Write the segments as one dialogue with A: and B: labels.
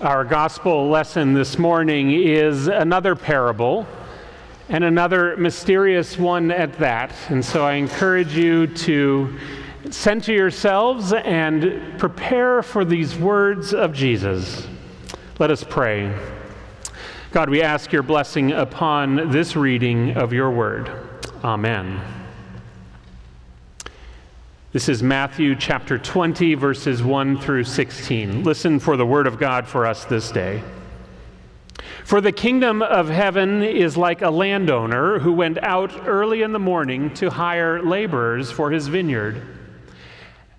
A: Our gospel lesson this morning is another parable and another mysterious one at that. And so I encourage you to center yourselves and prepare for these words of Jesus. Let us pray. God, we ask your blessing upon this reading of your word. Amen. This is Matthew chapter 20, verses 1 through 16. Listen for the word of God for us this day. For the kingdom of heaven is like a landowner who went out early in the morning to hire laborers for his vineyard.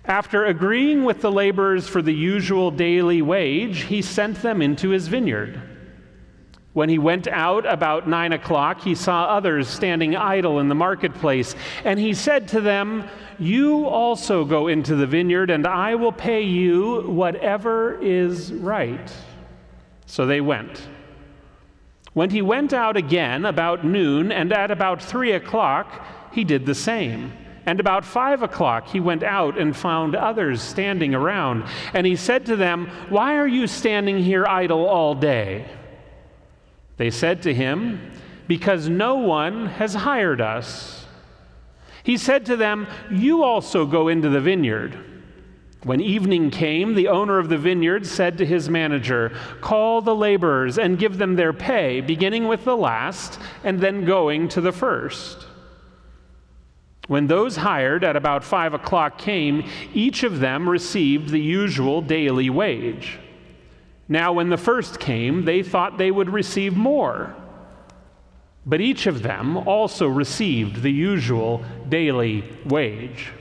A: After agreeing with the laborers for the usual daily wage, he sent them into his vineyard. When he went out about nine o'clock, he saw others standing idle in the marketplace, and he said to them, You also go into the vineyard, and I will pay you whatever is right. So they went. When he went out again about noon, and at about three o'clock, he did the same. And about five o'clock he went out and found others standing around. And he said to them, Why are you standing here idle all day? They said to him, Because no one has hired us. He said to them, You also go into the vineyard. When evening came, the owner of the vineyard said to his manager, Call the laborers and give them their pay, beginning with the last and then going to the first. When those hired at about five o'clock came, each of them received the usual daily wage. Now, when the first came, they thought they would receive more. But each of them also received the usual daily wage.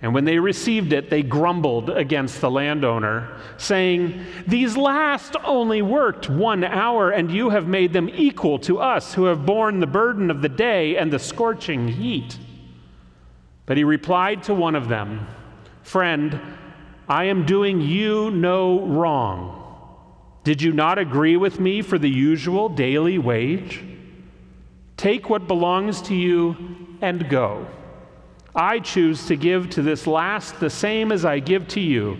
A: And when they received it, they grumbled against the landowner, saying, These last only worked one hour, and you have made them equal to us who have borne the burden of the day and the scorching heat. But he replied to one of them, Friend, I am doing you no wrong. Did you not agree with me for the usual daily wage? Take what belongs to you and go. I choose to give to this last the same as I give to you.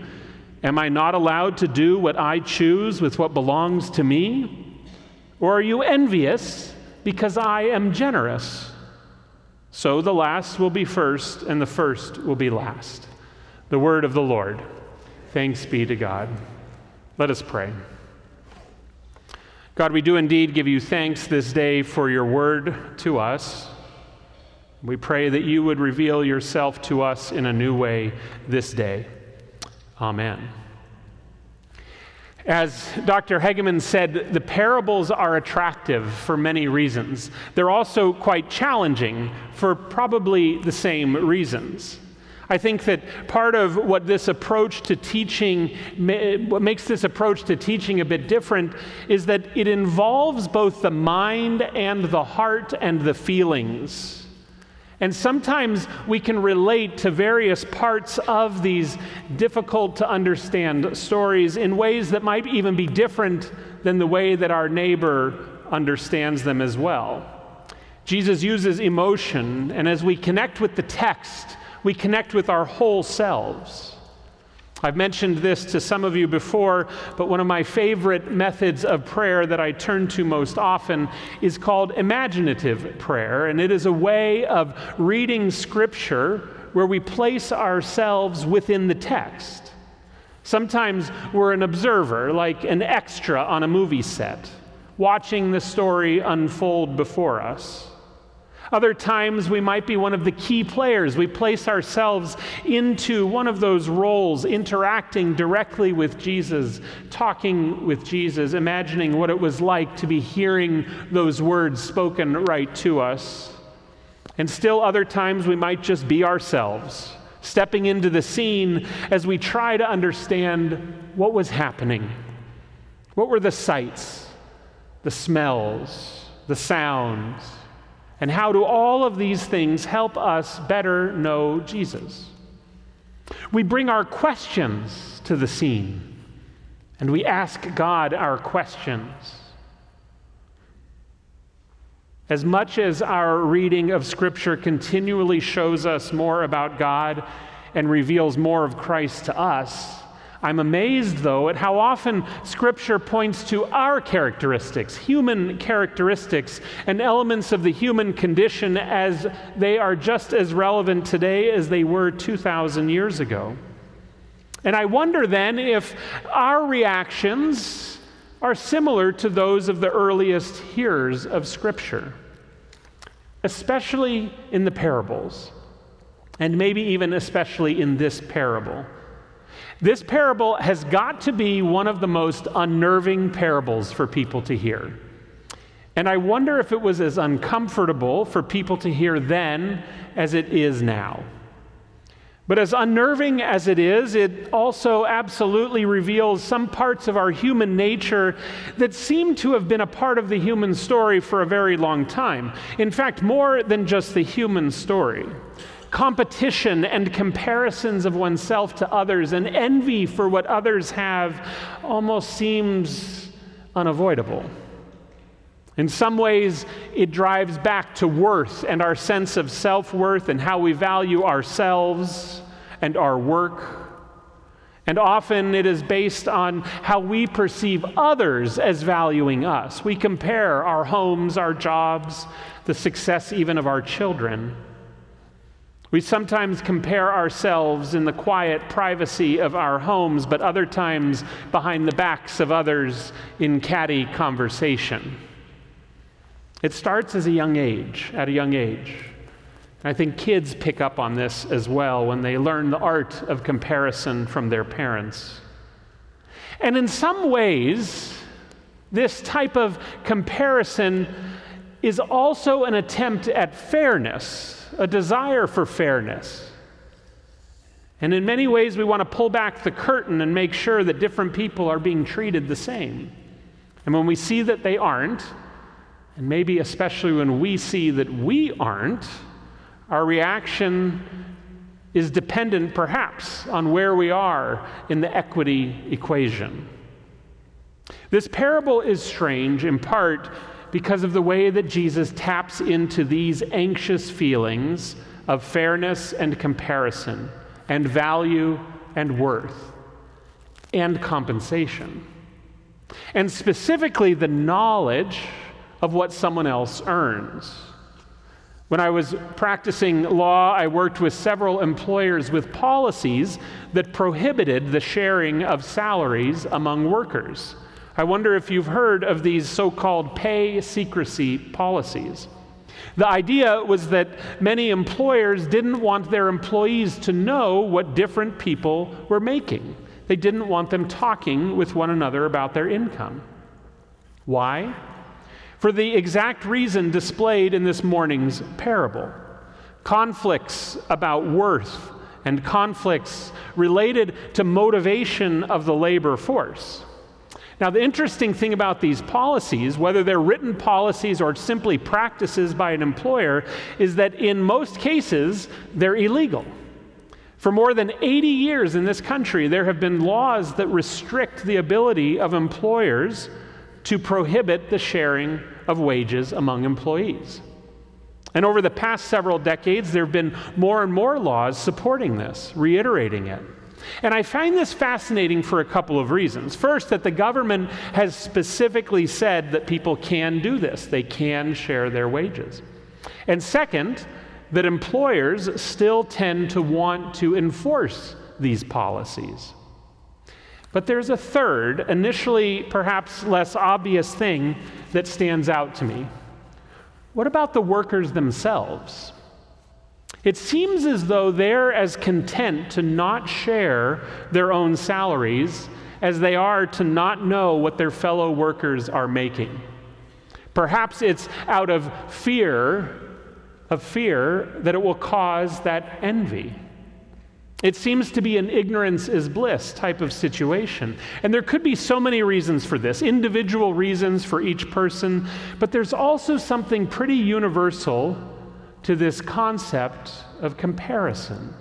A: Am I not allowed to do what I choose with what belongs to me? Or are you envious because I am generous? So the last will be first, and the first will be last. The word of the Lord. Thanks be to God. Let us pray. God, we do indeed give you thanks this day for your word to us. We pray that you would reveal yourself to us in a new way this day. Amen. As Dr. Hegeman said, the parables are attractive for many reasons. They're also quite challenging for probably the same reasons. I think that part of what this approach to teaching, what makes this approach to teaching a bit different, is that it involves both the mind and the heart and the feelings. And sometimes we can relate to various parts of these difficult to understand stories in ways that might even be different than the way that our neighbor understands them as well. Jesus uses emotion, and as we connect with the text, we connect with our whole selves. I've mentioned this to some of you before, but one of my favorite methods of prayer that I turn to most often is called imaginative prayer. And it is a way of reading scripture where we place ourselves within the text. Sometimes we're an observer, like an extra on a movie set, watching the story unfold before us. Other times, we might be one of the key players. We place ourselves into one of those roles, interacting directly with Jesus, talking with Jesus, imagining what it was like to be hearing those words spoken right to us. And still, other times, we might just be ourselves, stepping into the scene as we try to understand what was happening. What were the sights, the smells, the sounds? And how do all of these things help us better know Jesus? We bring our questions to the scene and we ask God our questions. As much as our reading of Scripture continually shows us more about God and reveals more of Christ to us, I'm amazed, though, at how often Scripture points to our characteristics, human characteristics, and elements of the human condition as they are just as relevant today as they were 2,000 years ago. And I wonder then if our reactions are similar to those of the earliest hearers of Scripture, especially in the parables, and maybe even especially in this parable. This parable has got to be one of the most unnerving parables for people to hear. And I wonder if it was as uncomfortable for people to hear then as it is now. But as unnerving as it is, it also absolutely reveals some parts of our human nature that seem to have been a part of the human story for a very long time. In fact, more than just the human story competition and comparisons of oneself to others and envy for what others have almost seems unavoidable. In some ways, it drives back to worth and our sense of self worth and how we value ourselves and our work. And often it is based on how we perceive others as valuing us. We compare our homes, our jobs, the success even of our children. We sometimes compare ourselves in the quiet privacy of our homes, but other times behind the backs of others in catty conversation. It starts as a young age, at a young age. I think kids pick up on this as well when they learn the art of comparison from their parents. And in some ways, this type of comparison is also an attempt at fairness a desire for fairness. And in many ways, we want to pull back the curtain and make sure that different people are being treated the same. And when we see that they aren't, and maybe especially when we see that we aren't, our reaction is dependent perhaps on where we are in the equity equation. This parable is strange in part because of the way that Jesus taps into these anxious feelings of fairness and comparison, and value and worth, and compensation. And specifically, the knowledge of what someone else earns. When I was practicing law, I worked with several employers with policies that prohibited the sharing of salaries among workers. I wonder if you've heard of these so called pay secrecy policies. The idea was that many employers didn't want their employees to know what different people were making. They didn't want them talking with one another about their income. Why? For the exact reason displayed in this morning's parable conflicts about worth and conflicts related to motivation of the labor force. Now, the interesting thing about these policies, whether they're written policies or simply practices by an employer, is that in most cases, they're illegal. For more than 80 years in this country, there have been laws that restrict the ability of employers to prohibit the sharing of wages among employees. And over the past several decades, there have been more and more laws supporting this, reiterating it. And I find this fascinating for a couple of reasons. First, that the government has specifically said that people can do this, they can share their wages. And second, that employers still tend to want to enforce these policies. But there's a third, initially perhaps less obvious thing that stands out to me. What about the workers themselves? It seems as though they're as content to not share their own salaries as they are to not know what their fellow workers are making. Perhaps it's out of fear, of fear that it will cause that envy. It seems to be an ignorance is bliss type of situation. And there could be so many reasons for this, individual reasons for each person, but there's also something pretty universal to this concept of comparison.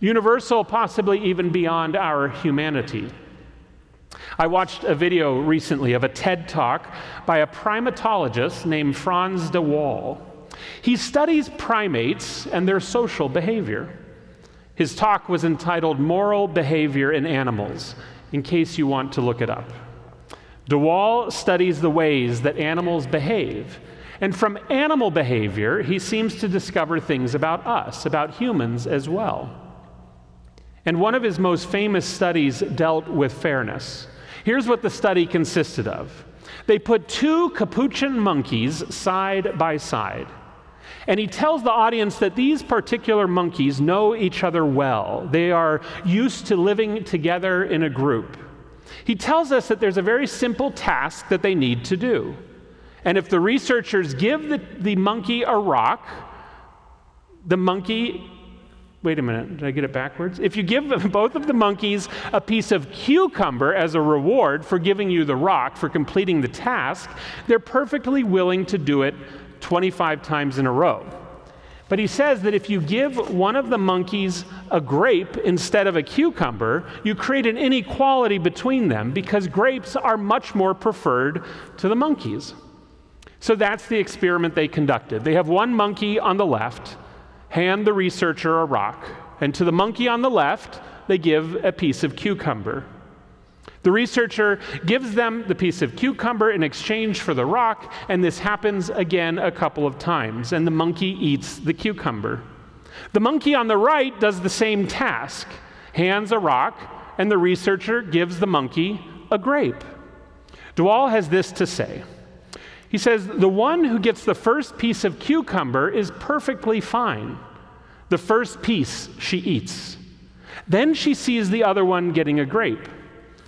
A: Universal, possibly even beyond our humanity. I watched a video recently of a TED talk by a primatologist named Frans de Waal. He studies primates and their social behavior. His talk was entitled Moral Behavior in Animals, in case you want to look it up. De Waal studies the ways that animals behave. And from animal behavior, he seems to discover things about us, about humans as well. And one of his most famous studies dealt with fairness. Here's what the study consisted of they put two capuchin monkeys side by side. And he tells the audience that these particular monkeys know each other well. They are used to living together in a group. He tells us that there's a very simple task that they need to do. And if the researchers give the, the monkey a rock, the monkey Wait a minute, did I get it backwards? If you give both of the monkeys a piece of cucumber as a reward for giving you the rock, for completing the task, they're perfectly willing to do it 25 times in a row. But he says that if you give one of the monkeys a grape instead of a cucumber, you create an inequality between them because grapes are much more preferred to the monkeys. So that's the experiment they conducted. They have one monkey on the left, hand the researcher a rock, and to the monkey on the left, they give a piece of cucumber. The researcher gives them the piece of cucumber in exchange for the rock, and this happens again a couple of times, and the monkey eats the cucumber. The monkey on the right does the same task, hands a rock, and the researcher gives the monkey a grape. De Waal has this to say. He says, The one who gets the first piece of cucumber is perfectly fine. The first piece she eats. Then she sees the other one getting a grape.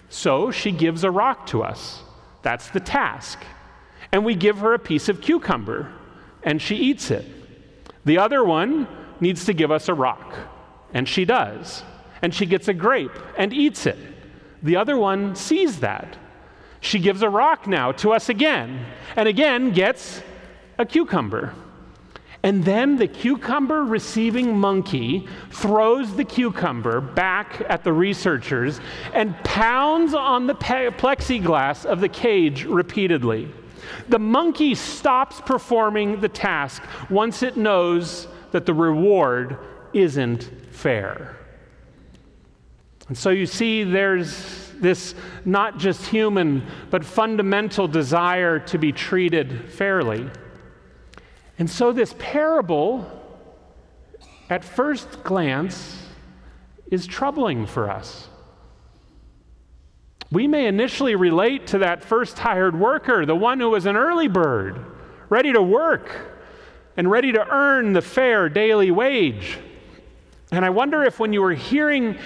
A: So she gives a rock to us. That's the task. And we give her a piece of cucumber, and she eats it. The other one needs to give us a rock, and she does. And she gets a grape and eats it. The other one sees that. She gives a rock now to us again, and again gets a cucumber. And then the cucumber receiving monkey throws the cucumber back at the researchers and pounds on the plexiglass of the cage repeatedly. The monkey stops performing the task once it knows that the reward isn't fair. And so you see, there's this not just human, but fundamental desire to be treated fairly. And so, this parable, at first glance, is troubling for us. We may initially relate to that first hired worker, the one who was an early bird, ready to work and ready to earn the fair daily wage. And I wonder if when you were hearing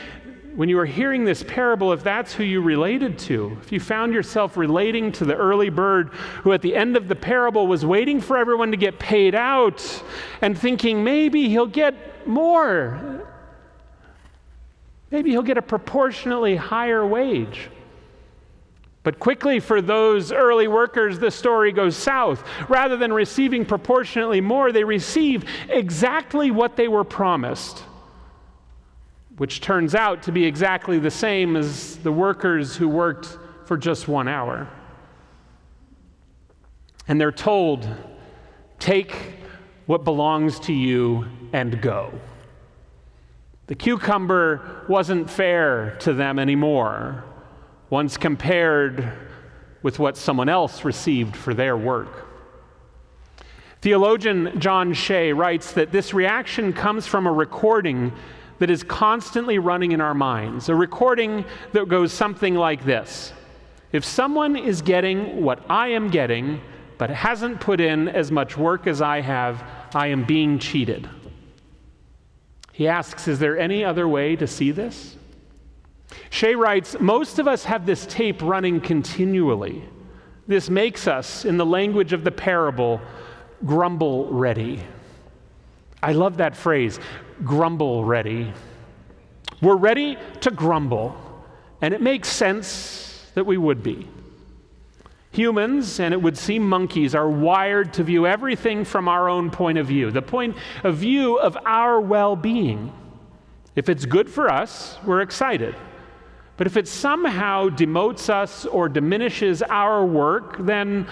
A: when you were hearing this parable, if that's who you related to, if you found yourself relating to the early bird who at the end of the parable was waiting for everyone to get paid out and thinking maybe he'll get more, maybe he'll get a proportionately higher wage. But quickly, for those early workers, the story goes south. Rather than receiving proportionately more, they receive exactly what they were promised which turns out to be exactly the same as the workers who worked for just one hour. And they're told, take what belongs to you and go. The cucumber wasn't fair to them anymore, once compared with what someone else received for their work. Theologian John Shea writes that this reaction comes from a recording that is constantly running in our minds, a recording that goes something like this If someone is getting what I am getting, but hasn't put in as much work as I have, I am being cheated. He asks, Is there any other way to see this? Shea writes, Most of us have this tape running continually. This makes us, in the language of the parable, grumble ready. I love that phrase grumble ready. We're ready to grumble, and it makes sense that we would be. Humans, and it would seem monkeys, are wired to view everything from our own point of view, the point of view of our well being. If it's good for us, we're excited. But if it somehow demotes us or diminishes our work, then,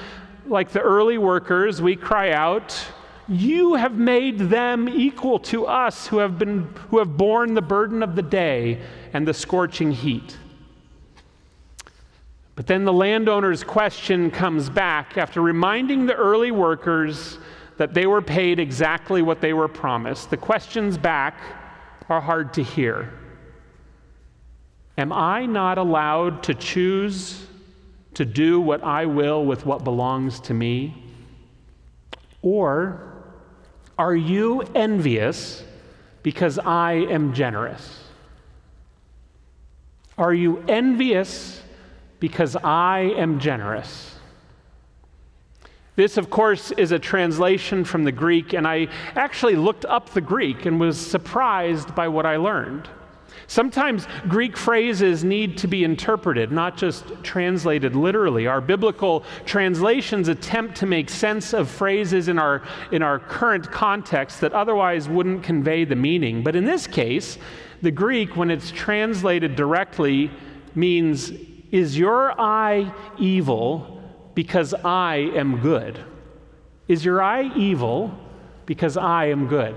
A: like the early workers, we cry out, You have made them equal to us who have, been, who have borne the burden of the day and the scorching heat. But then the landowner's question comes back after reminding the early workers that they were paid exactly what they were promised. The questions back are hard to hear. Am I not allowed to choose to do what I will with what belongs to me? Or are you envious because I am generous? Are you envious because I am generous. This, of course, is a translation from the Greek, and I actually looked up the Greek and was surprised by what I learned. Sometimes Greek phrases need to be interpreted, not just translated literally. Our biblical translations attempt to make sense of phrases in our, in our current context that otherwise wouldn't convey the meaning. But in this case, the Greek, when it's translated directly, means is your eye evil because I am good? Is your eye evil because I am good?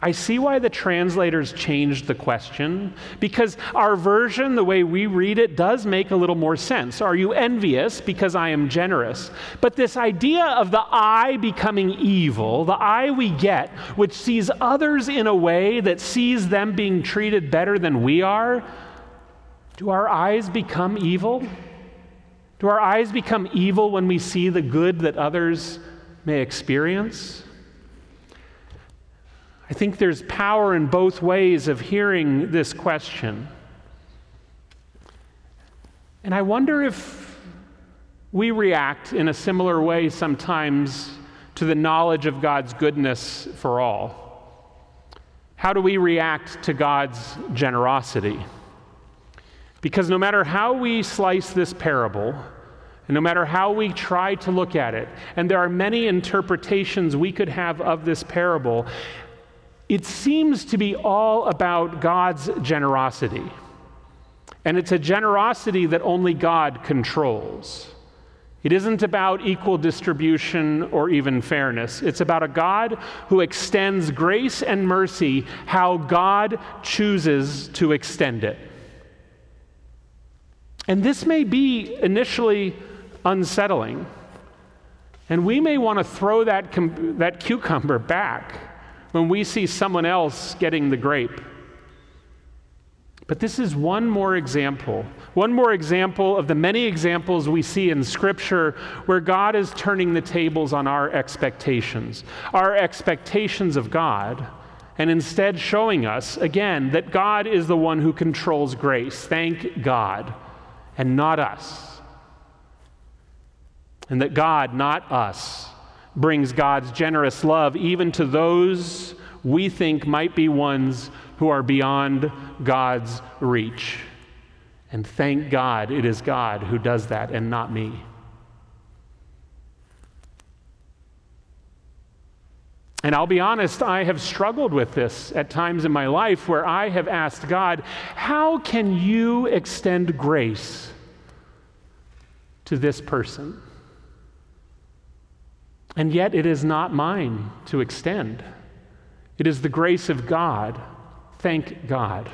A: I see why the translators changed the question because our version, the way we read it, does make a little more sense. Are you envious because I am generous? But this idea of the eye becoming evil, the eye we get, which sees others in a way that sees them being treated better than we are, do our eyes become evil? Do our eyes become evil when we see the good that others may experience? I think there's power in both ways of hearing this question. And I wonder if we react in a similar way sometimes to the knowledge of God's goodness for all. How do we react to God's generosity? Because no matter how we slice this parable, and no matter how we try to look at it, and there are many interpretations we could have of this parable, it seems to be all about God's generosity. And it's a generosity that only God controls. It isn't about equal distribution or even fairness. It's about a God who extends grace and mercy how God chooses to extend it. And this may be initially unsettling. And we may want to throw that, com- that cucumber back when we see someone else getting the grape. But this is one more example, one more example of the many examples we see in Scripture where God is turning the tables on our expectations, our expectations of God, and instead showing us, again, that God is the one who controls grace. Thank God and not us. And that God, not us, brings God's generous love even to those we think might be ones who are beyond God's reach. And thank God it is God who does that and not me. And I'll be honest, I have struggled with this at times in my life where I have asked God, How can you extend grace to this person? And yet it is not mine to extend. It is the grace of God. Thank God.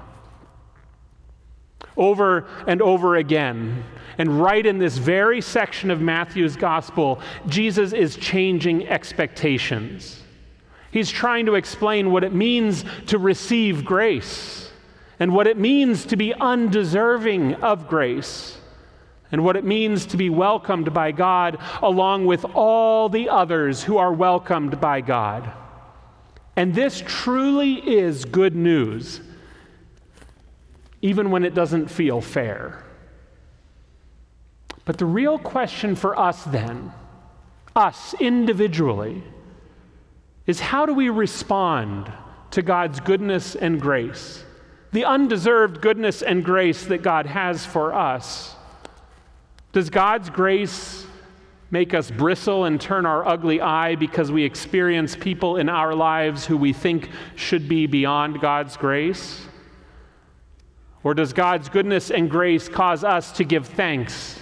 A: Over and over again, and right in this very section of Matthew's gospel, Jesus is changing expectations. He's trying to explain what it means to receive grace and what it means to be undeserving of grace and what it means to be welcomed by God along with all the others who are welcomed by God. And this truly is good news, even when it doesn't feel fair. But the real question for us then, us individually, is how do we respond to God's goodness and grace? The undeserved goodness and grace that God has for us. Does God's grace make us bristle and turn our ugly eye because we experience people in our lives who we think should be beyond God's grace? Or does God's goodness and grace cause us to give thanks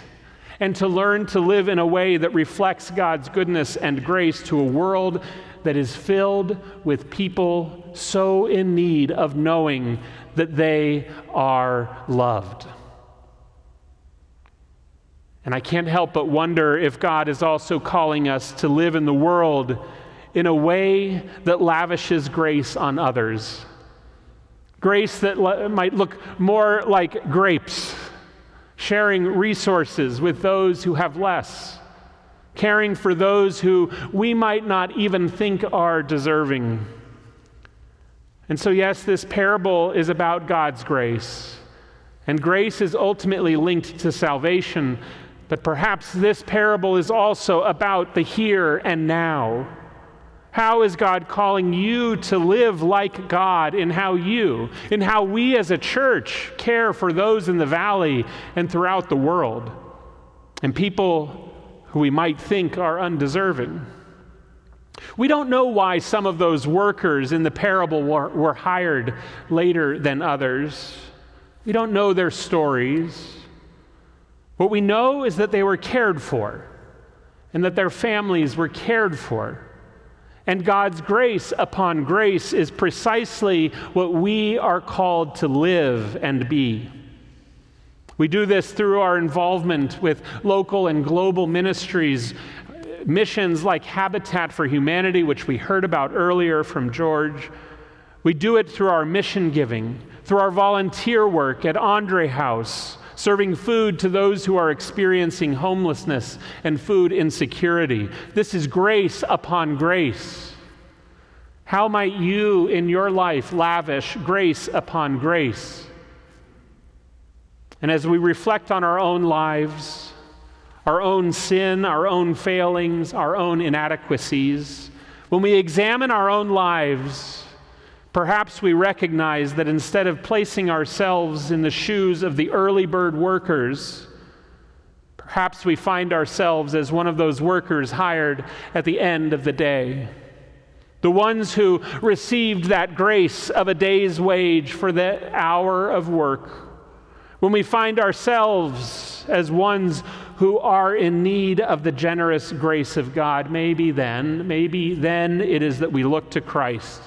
A: and to learn to live in a way that reflects God's goodness and grace to a world that is filled with people so in need of knowing that they are loved. And I can't help but wonder if God is also calling us to live in the world in a way that lavishes grace on others. Grace that might look more like grapes, sharing resources with those who have less, caring for those who we might not even think are deserving. And so, yes, this parable is about God's grace. And grace is ultimately linked to salvation. But perhaps this parable is also about the here and now. How is God calling you to live like God in how you, in how we as a church care for those in the valley and throughout the world, and people who we might think are undeserving? We don't know why some of those workers in the parable were, were hired later than others. We don't know their stories. What we know is that they were cared for and that their families were cared for. And God's grace upon grace is precisely what we are called to live and be. We do this through our involvement with local and global ministries, missions like Habitat for Humanity, which we heard about earlier from George. We do it through our mission giving, through our volunteer work at Andre House, serving food to those who are experiencing homelessness and food insecurity. This is grace upon grace. How might you in your life lavish grace upon grace? And as we reflect on our own lives, our own sin, our own failings, our own inadequacies, when we examine our own lives, Perhaps we recognize that instead of placing ourselves in the shoes of the early bird workers, perhaps we find ourselves as one of those workers hired at the end of the day. The ones who received that grace of a day's wage for the hour of work. When we find ourselves as ones who are in need of the generous grace of God, maybe then, maybe then it is that we look to Christ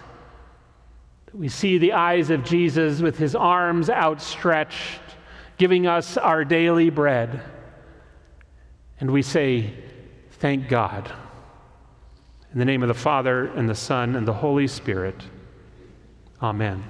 A: we see the eyes of Jesus with his arms outstretched, giving us our daily bread. And we say, Thank God. In the name of the Father, and the Son, and the Holy Spirit. Amen.